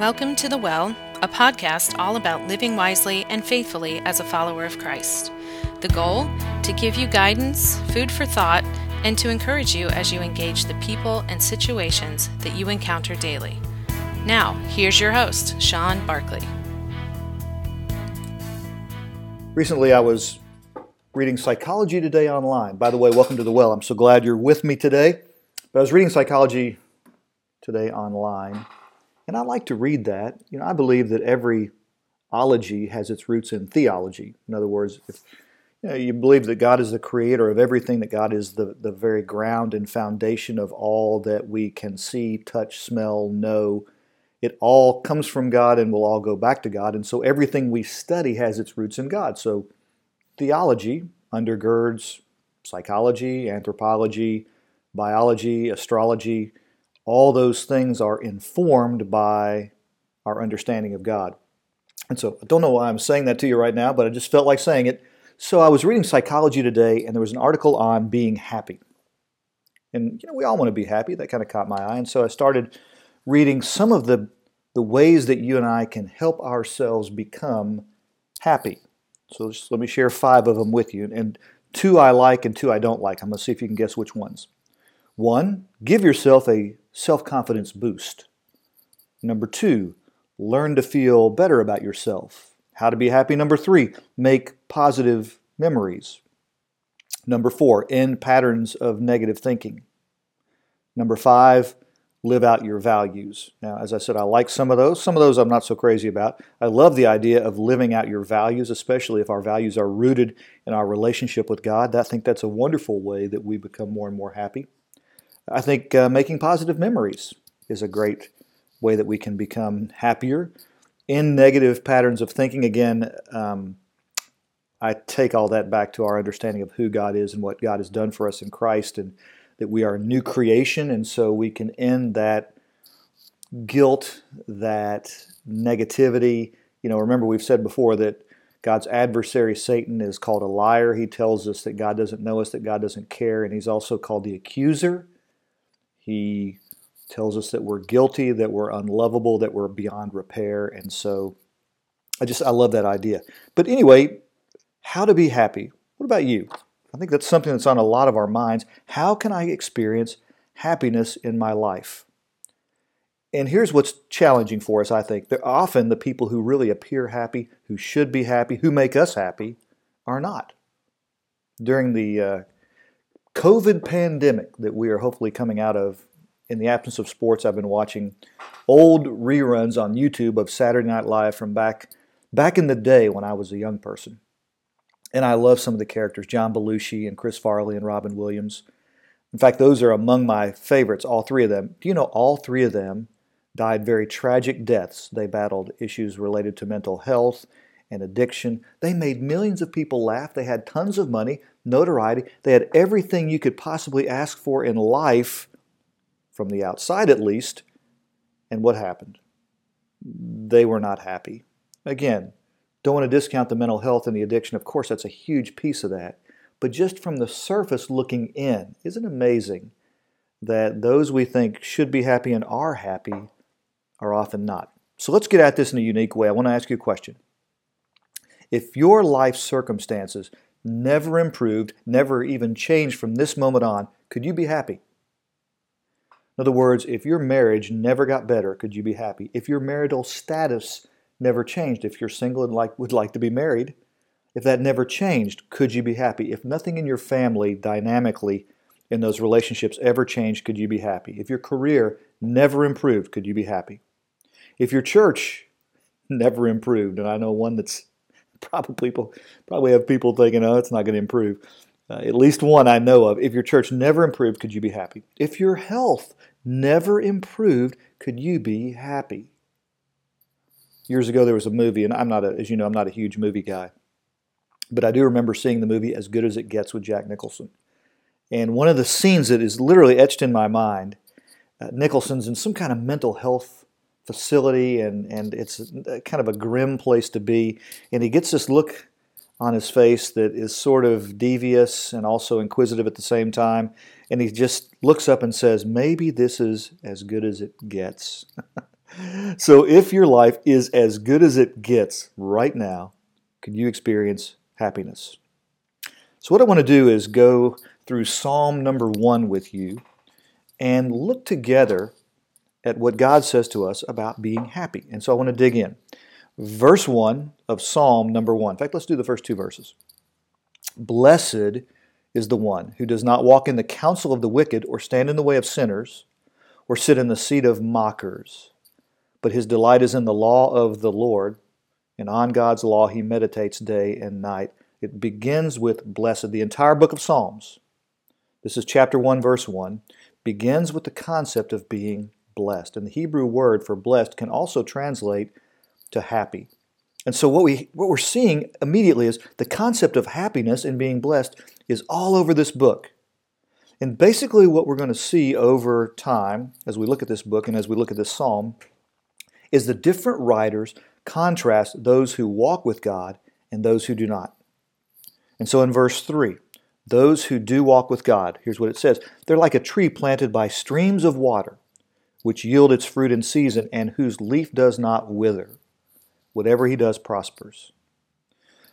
Welcome to The Well, a podcast all about living wisely and faithfully as a follower of Christ. The goal? To give you guidance, food for thought, and to encourage you as you engage the people and situations that you encounter daily. Now, here's your host, Sean Barkley. Recently, I was reading Psychology Today online. By the way, welcome to The Well. I'm so glad you're with me today. But I was reading Psychology Today online and I like to read that. You know, I believe that every ology has its roots in theology. In other words, if you, know, you believe that God is the creator of everything, that God is the, the very ground and foundation of all that we can see, touch, smell, know, it all comes from God and will all go back to God. And so everything we study has its roots in God. So theology undergirds psychology, anthropology, biology, astrology, all those things are informed by our understanding of God. And so I don't know why I'm saying that to you right now, but I just felt like saying it. So I was reading Psychology today, and there was an article on being happy. And you know, we all want to be happy. That kind of caught my eye. And so I started reading some of the, the ways that you and I can help ourselves become happy. So just let me share five of them with you. And two I like and two I don't like. I'm going to see if you can guess which ones. One, give yourself a self confidence boost. Number two, learn to feel better about yourself. How to be happy. Number three, make positive memories. Number four, end patterns of negative thinking. Number five, live out your values. Now, as I said, I like some of those. Some of those I'm not so crazy about. I love the idea of living out your values, especially if our values are rooted in our relationship with God. I think that's a wonderful way that we become more and more happy. I think uh, making positive memories is a great way that we can become happier. In negative patterns of thinking, again, um, I take all that back to our understanding of who God is and what God has done for us in Christ, and that we are a new creation, and so we can end that guilt, that negativity. You know, remember we've said before that God's adversary, Satan, is called a liar. He tells us that God doesn't know us, that God doesn't care, and he's also called the accuser. He tells us that we're guilty, that we're unlovable, that we're beyond repair. And so I just, I love that idea. But anyway, how to be happy. What about you? I think that's something that's on a lot of our minds. How can I experience happiness in my life? And here's what's challenging for us, I think. That often the people who really appear happy, who should be happy, who make us happy, are not. During the uh, COVID pandemic that we are hopefully coming out of in the absence of sports, I've been watching old reruns on YouTube of Saturday Night Live from back back in the day when I was a young person. And I love some of the characters, John Belushi and Chris Farley and Robin Williams. In fact, those are among my favorites, all three of them. Do you know all three of them died very tragic deaths? They battled issues related to mental health and addiction. They made millions of people laugh. They had tons of money, notoriety. They had everything you could possibly ask for in life, from the outside at least. And what happened? They were not happy. Again, don't want to discount the mental health and the addiction. Of course, that's a huge piece of that. But just from the surface looking in, isn't it amazing that those we think should be happy and are happy are often not? So let's get at this in a unique way. I want to ask you a question. If your life circumstances never improved, never even changed from this moment on, could you be happy? In other words, if your marriage never got better, could you be happy? If your marital status never changed, if you're single and like, would like to be married, if that never changed, could you be happy? If nothing in your family dynamically in those relationships ever changed, could you be happy? If your career never improved, could you be happy? If your church never improved, and I know one that's probably people probably have people thinking, "Oh, it's not going to improve." Uh, at least one I know of. If your church never improved, could you be happy? If your health never improved, could you be happy? Years ago, there was a movie, and I'm not a, as you know, I'm not a huge movie guy, but I do remember seeing the movie As Good as It Gets with Jack Nicholson. And one of the scenes that is literally etched in my mind, uh, Nicholson's in some kind of mental health facility, and, and it's kind of a grim place to be. And he gets this look on his face that is sort of devious and also inquisitive at the same time. And he just looks up and says, Maybe this is as good as it gets. so, if your life is as good as it gets right now, can you experience happiness? So, what I want to do is go through Psalm number one with you and look together at what God says to us about being happy. And so, I want to dig in. Verse 1 of Psalm number 1. In fact, let's do the first two verses. Blessed is the one who does not walk in the counsel of the wicked, or stand in the way of sinners, or sit in the seat of mockers. But his delight is in the law of the Lord, and on God's law he meditates day and night. It begins with blessed. The entire book of Psalms, this is chapter 1, verse 1, begins with the concept of being blessed. And the Hebrew word for blessed can also translate to happy. And so what we what we're seeing immediately is the concept of happiness and being blessed is all over this book. And basically what we're going to see over time as we look at this book and as we look at this psalm is the different writers contrast those who walk with God and those who do not. And so in verse 3, those who do walk with God, here's what it says they're like a tree planted by streams of water, which yield its fruit in season and whose leaf does not wither. Whatever he does prospers.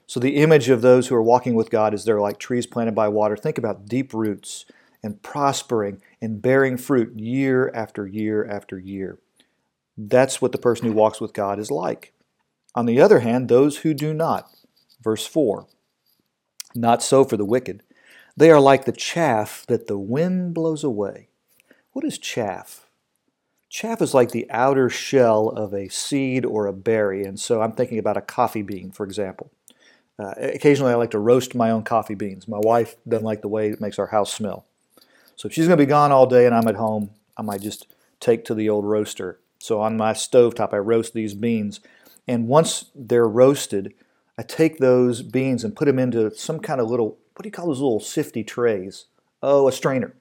So the image of those who are walking with God is they're like trees planted by water. Think about deep roots and prospering and bearing fruit year after year after year. That's what the person who walks with God is like. On the other hand, those who do not, verse 4, not so for the wicked. They are like the chaff that the wind blows away. What is chaff? Chaff is like the outer shell of a seed or a berry, and so I'm thinking about a coffee bean, for example. Uh, occasionally, I like to roast my own coffee beans. My wife doesn't like the way it makes our house smell. So if she's going to be gone all day and I'm at home, I might just take to the old roaster. So on my stove top, I roast these beans. And once they're roasted, I take those beans and put them into some kind of little, what do you call those little sifty trays? Oh, a strainer.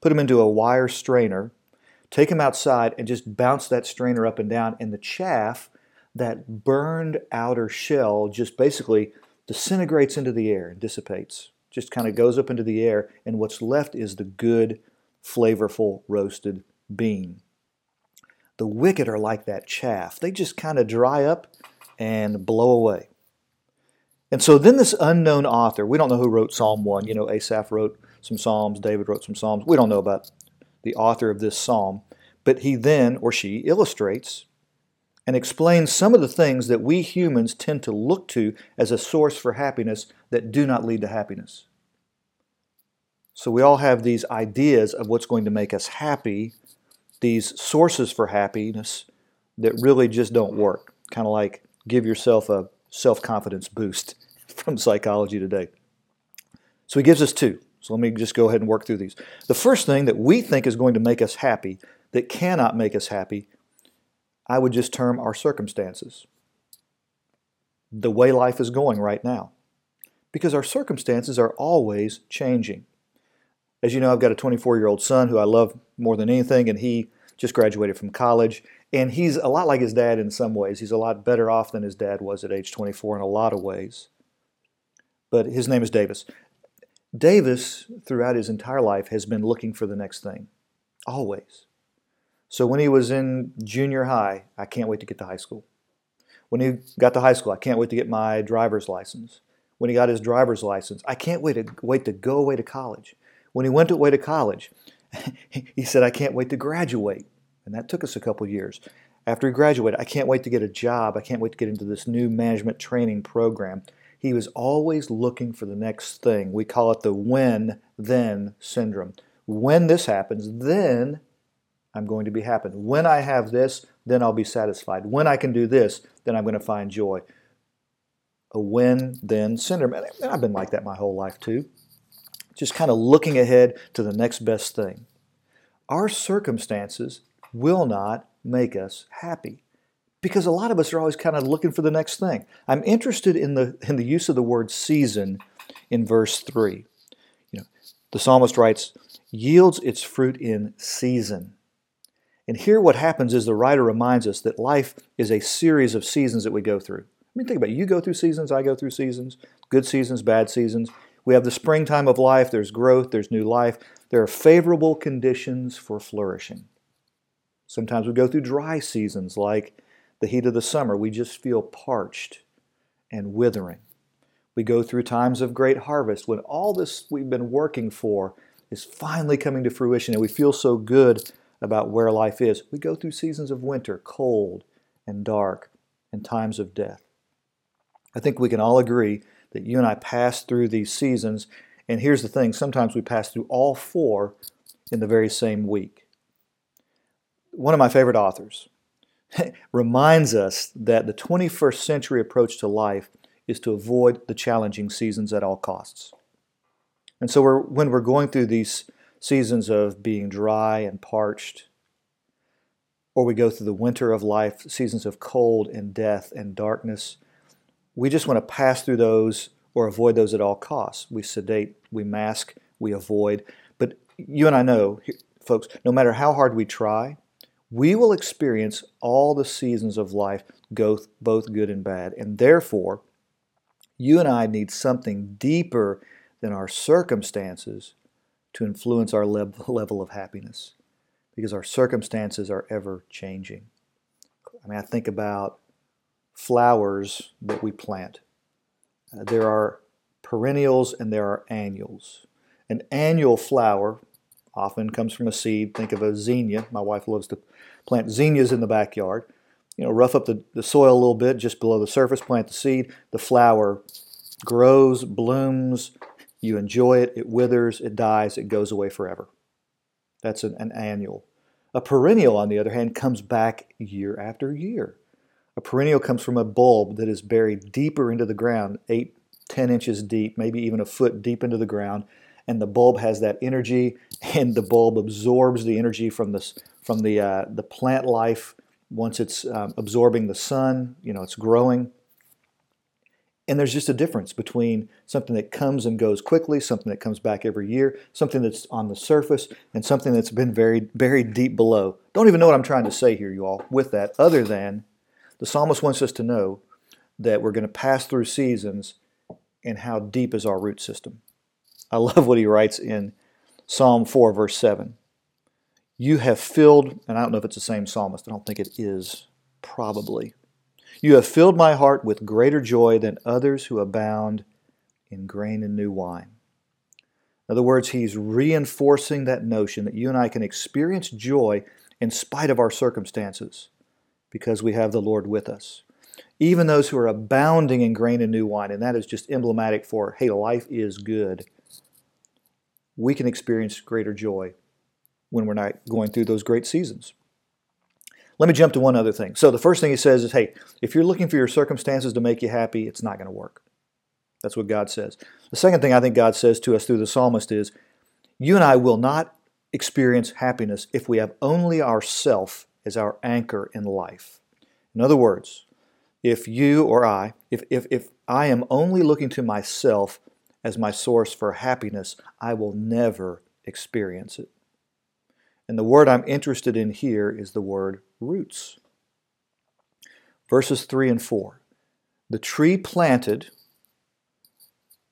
Put them into a wire strainer take them outside and just bounce that strainer up and down, and the chaff, that burned outer shell, just basically disintegrates into the air and dissipates. Just kind of goes up into the air, and what's left is the good, flavorful roasted bean. The wicked are like that chaff. They just kind of dry up and blow away. And so then this unknown author, we don't know who wrote Psalm 1. You know, Asaph wrote some Psalms, David wrote some Psalms. We don't know about the author of this psalm, but he then or she illustrates and explains some of the things that we humans tend to look to as a source for happiness that do not lead to happiness. So we all have these ideas of what's going to make us happy, these sources for happiness that really just don't work. Kind of like give yourself a self confidence boost from psychology today. So he gives us two. So let me just go ahead and work through these. The first thing that we think is going to make us happy that cannot make us happy, I would just term our circumstances. The way life is going right now. Because our circumstances are always changing. As you know, I've got a 24 year old son who I love more than anything, and he just graduated from college. And he's a lot like his dad in some ways. He's a lot better off than his dad was at age 24 in a lot of ways. But his name is Davis. Davis, throughout his entire life, has been looking for the next thing, always. So when he was in junior high, I can't wait to get to high school. When he got to high school, I can't wait to get my driver's license. When he got his driver's license, I can't wait to wait to go away to college. When he went away to college, he said, I can't wait to graduate. And that took us a couple years. After he graduated, I can't wait to get a job. I can't wait to get into this new management training program. He was always looking for the next thing. We call it the when then syndrome. When this happens, then I'm going to be happy. When I have this, then I'll be satisfied. When I can do this, then I'm going to find joy. A when then syndrome. And I've been like that my whole life too. Just kind of looking ahead to the next best thing. Our circumstances will not make us happy because a lot of us are always kind of looking for the next thing. I'm interested in the in the use of the word season in verse 3. You know, the psalmist writes, yields its fruit in season. And here what happens is the writer reminds us that life is a series of seasons that we go through. I mean, think about it. You go through seasons, I go through seasons, good seasons, bad seasons. We have the springtime of life, there's growth, there's new life. There are favorable conditions for flourishing. Sometimes we go through dry seasons like the heat of the summer. We just feel parched and withering. We go through times of great harvest when all this we've been working for is finally coming to fruition and we feel so good about where life is. We go through seasons of winter, cold and dark, and times of death. I think we can all agree that you and I pass through these seasons, and here's the thing sometimes we pass through all four in the very same week. One of my favorite authors reminds us that the 21st century approach to life is to avoid the challenging seasons at all costs. And so we're, when we're going through these seasons of being dry and parched, or we go through the winter of life, seasons of cold and death and darkness, we just want to pass through those or avoid those at all costs. We sedate, we mask, we avoid. But you and I know, folks, no matter how hard we try, we will experience all the seasons of life, both good and bad. And therefore, you and I need something deeper than our circumstances to influence our level of happiness because our circumstances are ever changing. I mean, I think about flowers that we plant. Uh, there are perennials and there are annuals. An annual flower often comes from a seed. Think of a zinnia. My wife loves to plant zinnias in the backyard you know, rough up the, the soil a little bit just below the surface, plant the seed, the flower grows, blooms, you enjoy it, it withers, it dies, it goes away forever. That's an, an annual. A perennial, on the other hand, comes back year after year. A perennial comes from a bulb that is buried deeper into the ground, eight, ten inches deep, maybe even a foot deep into the ground, and the bulb has that energy, and the bulb absorbs the energy from the from the uh, the plant life once it's um, absorbing the sun, you know, it's growing. And there's just a difference between something that comes and goes quickly, something that comes back every year, something that's on the surface, and something that's been buried, buried deep below. Don't even know what I'm trying to say here, you all, with that, other than the psalmist wants us to know that we're going to pass through seasons and how deep is our root system. I love what he writes in Psalm 4, verse 7. You have filled, and I don't know if it's the same psalmist, I don't think it is, probably. You have filled my heart with greater joy than others who abound in grain and new wine. In other words, he's reinforcing that notion that you and I can experience joy in spite of our circumstances because we have the Lord with us. Even those who are abounding in grain and new wine, and that is just emblematic for, hey, life is good, we can experience greater joy when we're not going through those great seasons. Let me jump to one other thing. So, the first thing he says is hey, if you're looking for your circumstances to make you happy, it's not going to work. That's what God says. The second thing I think God says to us through the psalmist is you and I will not experience happiness if we have only ourself as our anchor in life. In other words, if you or I, if, if, if I am only looking to myself as my source for happiness, I will never experience it. And the word I'm interested in here is the word roots. Verses 3 and 4. The tree planted,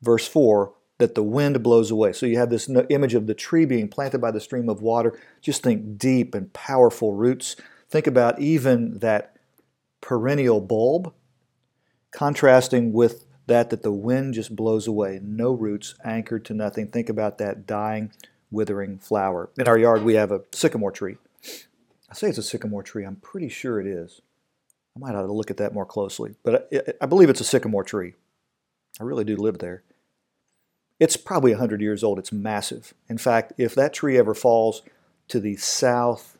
verse 4, that the wind blows away. So you have this image of the tree being planted by the stream of water. Just think deep and powerful roots. Think about even that perennial bulb, contrasting with that that the wind just blows away. No roots, anchored to nothing. Think about that dying withering flower. In our yard, we have a sycamore tree. I say it's a sycamore tree. I'm pretty sure it is. I might have to look at that more closely, but I, I believe it's a sycamore tree. I really do live there. It's probably 100 years old. It's massive. In fact, if that tree ever falls to the southeast,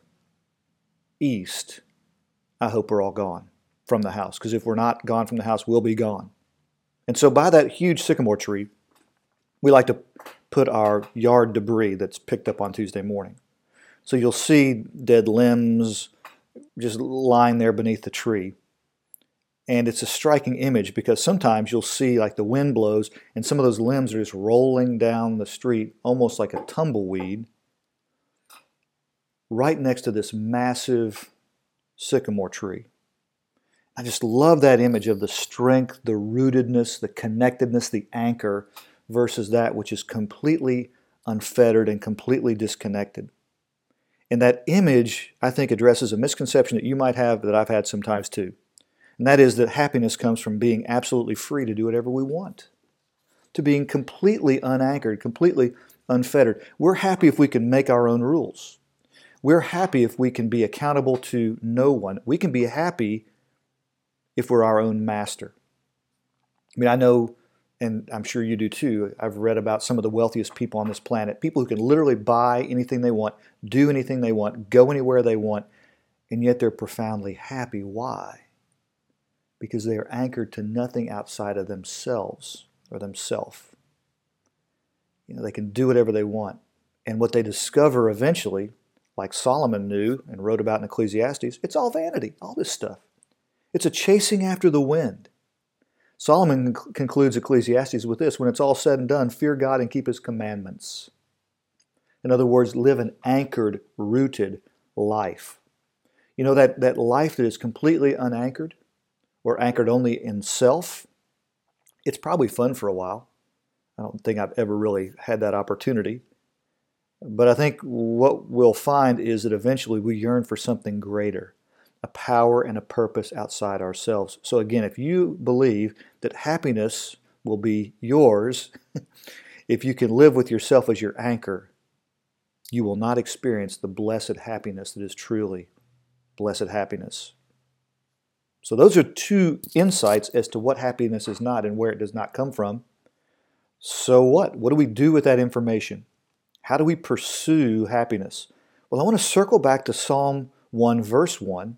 I hope we're all gone from the house. Because if we're not gone from the house, we'll be gone. And so, by that huge sycamore tree, we like to put our yard debris that's picked up on Tuesday morning. So you'll see dead limbs just lying there beneath the tree. And it's a striking image because sometimes you'll see like the wind blows and some of those limbs are just rolling down the street almost like a tumbleweed right next to this massive sycamore tree. I just love that image of the strength, the rootedness, the connectedness, the anchor versus that which is completely unfettered and completely disconnected. And that image, I think, addresses a misconception that you might have that I've had sometimes too. And that is that happiness comes from being absolutely free to do whatever we want, to being completely unanchored, completely unfettered. We're happy if we can make our own rules. We're happy if we can be accountable to no one. We can be happy if we're our own master. I mean, I know, and I'm sure you do too, I've read about some of the wealthiest people on this planet, people who can literally buy anything they want, do anything they want, go anywhere they want, and yet they're profoundly happy. Why? Because they are anchored to nothing outside of themselves or themselves. You know, they can do whatever they want. And what they discover eventually, like Solomon knew and wrote about in Ecclesiastes, it's all vanity, all this stuff. It's a chasing after the wind. Solomon concludes Ecclesiastes with this when it's all said and done, fear God and keep his commandments. In other words, live an anchored, rooted life. You know, that, that life that is completely unanchored or anchored only in self, it's probably fun for a while. I don't think I've ever really had that opportunity. But I think what we'll find is that eventually we yearn for something greater a power and a purpose outside ourselves. So, again, if you believe that happiness will be yours, if you can live with yourself as your anchor, you will not experience the blessed happiness that is truly blessed happiness. So, those are two insights as to what happiness is not and where it does not come from. So, what? What do we do with that information? How do we pursue happiness? Well, I want to circle back to Psalm 1, verse 1,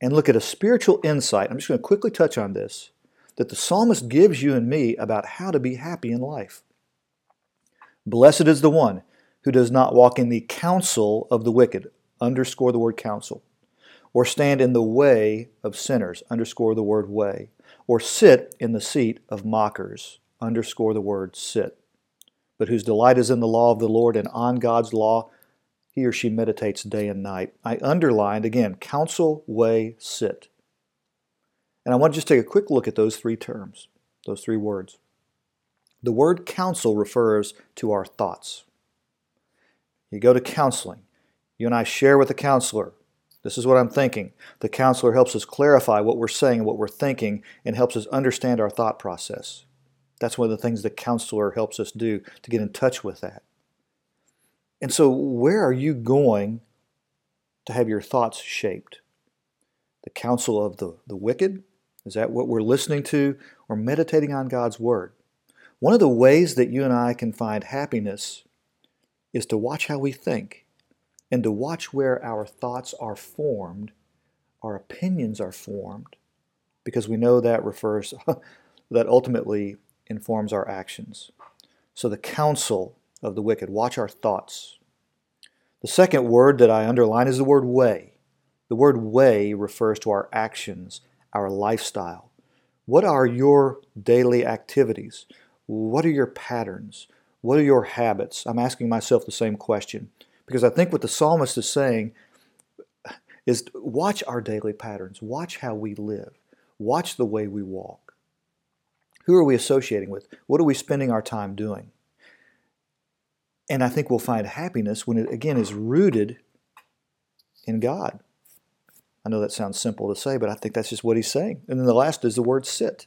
and look at a spiritual insight. I'm just going to quickly touch on this that the psalmist gives you and me about how to be happy in life. Blessed is the one who does not walk in the counsel of the wicked, underscore the word counsel, or stand in the way of sinners, underscore the word way, or sit in the seat of mockers, underscore the word sit, but whose delight is in the law of the Lord, and on God's law he or she meditates day and night. I underlined again counsel, way, sit. And I want to just take a quick look at those three terms, those three words. The word counsel refers to our thoughts. You go to counseling. You and I share with the counselor. This is what I'm thinking. The counselor helps us clarify what we're saying and what we're thinking and helps us understand our thought process. That's one of the things the counselor helps us do to get in touch with that. And so, where are you going to have your thoughts shaped? The counsel of the, the wicked? Is that what we're listening to? Or meditating on God's Word? One of the ways that you and I can find happiness is to watch how we think and to watch where our thoughts are formed, our opinions are formed, because we know that refers, that ultimately informs our actions. So the counsel of the wicked. Watch our thoughts. The second word that I underline is the word way. The word way refers to our actions, our lifestyle. What are your daily activities? What are your patterns? What are your habits? I'm asking myself the same question because I think what the psalmist is saying is watch our daily patterns, watch how we live, watch the way we walk. Who are we associating with? What are we spending our time doing? And I think we'll find happiness when it, again, is rooted in God. I know that sounds simple to say, but I think that's just what he's saying. And then the last is the word sit.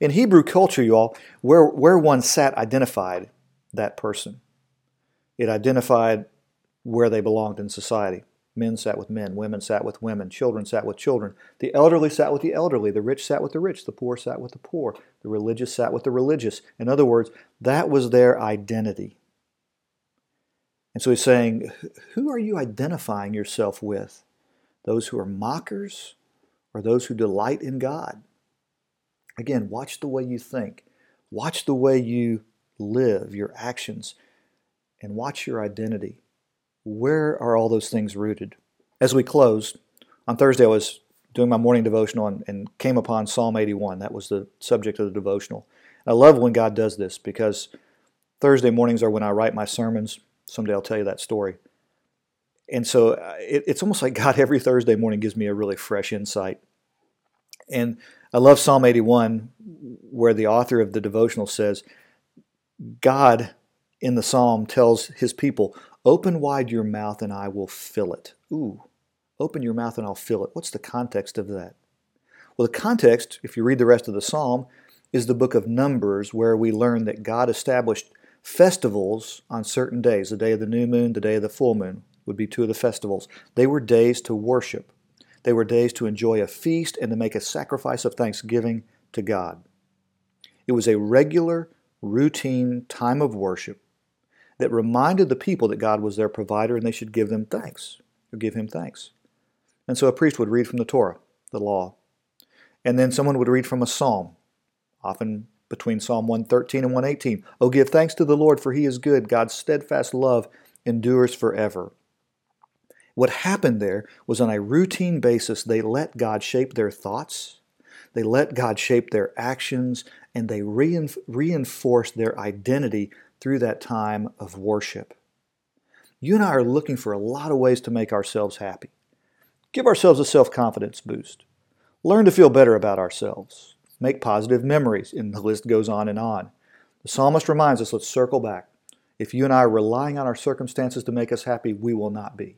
In Hebrew culture, you all, where, where one sat identified that person. It identified where they belonged in society. Men sat with men, women sat with women, children sat with children. The elderly sat with the elderly, the rich sat with the rich, the poor sat with the poor, the religious sat with the religious. In other words, that was their identity. And so he's saying, Who are you identifying yourself with? Those who are mockers or those who delight in God? Again, watch the way you think, watch the way you live, your actions, and watch your identity. Where are all those things rooted? As we close, on Thursday I was doing my morning devotional and, and came upon Psalm 81. That was the subject of the devotional. I love when God does this because Thursday mornings are when I write my sermons Someday I'll tell you that story. And so uh, it, it's almost like God every Thursday morning gives me a really fresh insight. And I love Psalm 81, where the author of the devotional says, God in the psalm tells his people, Open wide your mouth and I will fill it. Ooh, open your mouth and I'll fill it. What's the context of that? Well, the context, if you read the rest of the psalm, is the book of Numbers, where we learn that God established festivals on certain days. The day of the new moon, the day of the full moon would be two of the festivals. They were days to worship, they were days to enjoy a feast and to make a sacrifice of thanksgiving to God. It was a regular, routine time of worship that reminded the people that God was their provider and they should give them thanks, or give him thanks. And so a priest would read from the Torah, the law, and then someone would read from a psalm, often between Psalm 113 and 118. Oh, give thanks to the Lord, for he is good. God's steadfast love endures forever. What happened there was on a routine basis, they let God shape their thoughts, they let God shape their actions, and they reinforced their identity through that time of worship. You and I are looking for a lot of ways to make ourselves happy. Give ourselves a self confidence boost. Learn to feel better about ourselves. Make positive memories, and the list goes on and on. The psalmist reminds us let's circle back. If you and I are relying on our circumstances to make us happy, we will not be.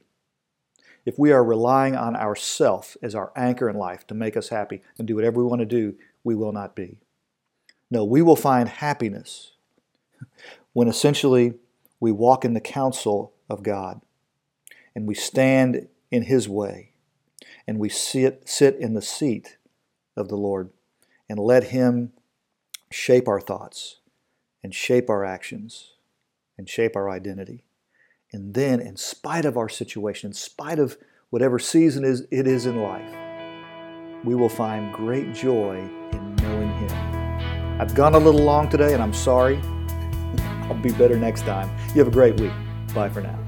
If we are relying on ourself as our anchor in life to make us happy and do whatever we want to do, we will not be. No, we will find happiness when essentially we walk in the counsel of God and we stand in His way and we sit, sit in the seat of the Lord and let Him shape our thoughts and shape our actions and shape our identity. And then, in spite of our situation, in spite of whatever season is, it is in life, we will find great joy in knowing Him. I've gone a little long today, and I'm sorry. I'll be better next time. You have a great week. Bye for now.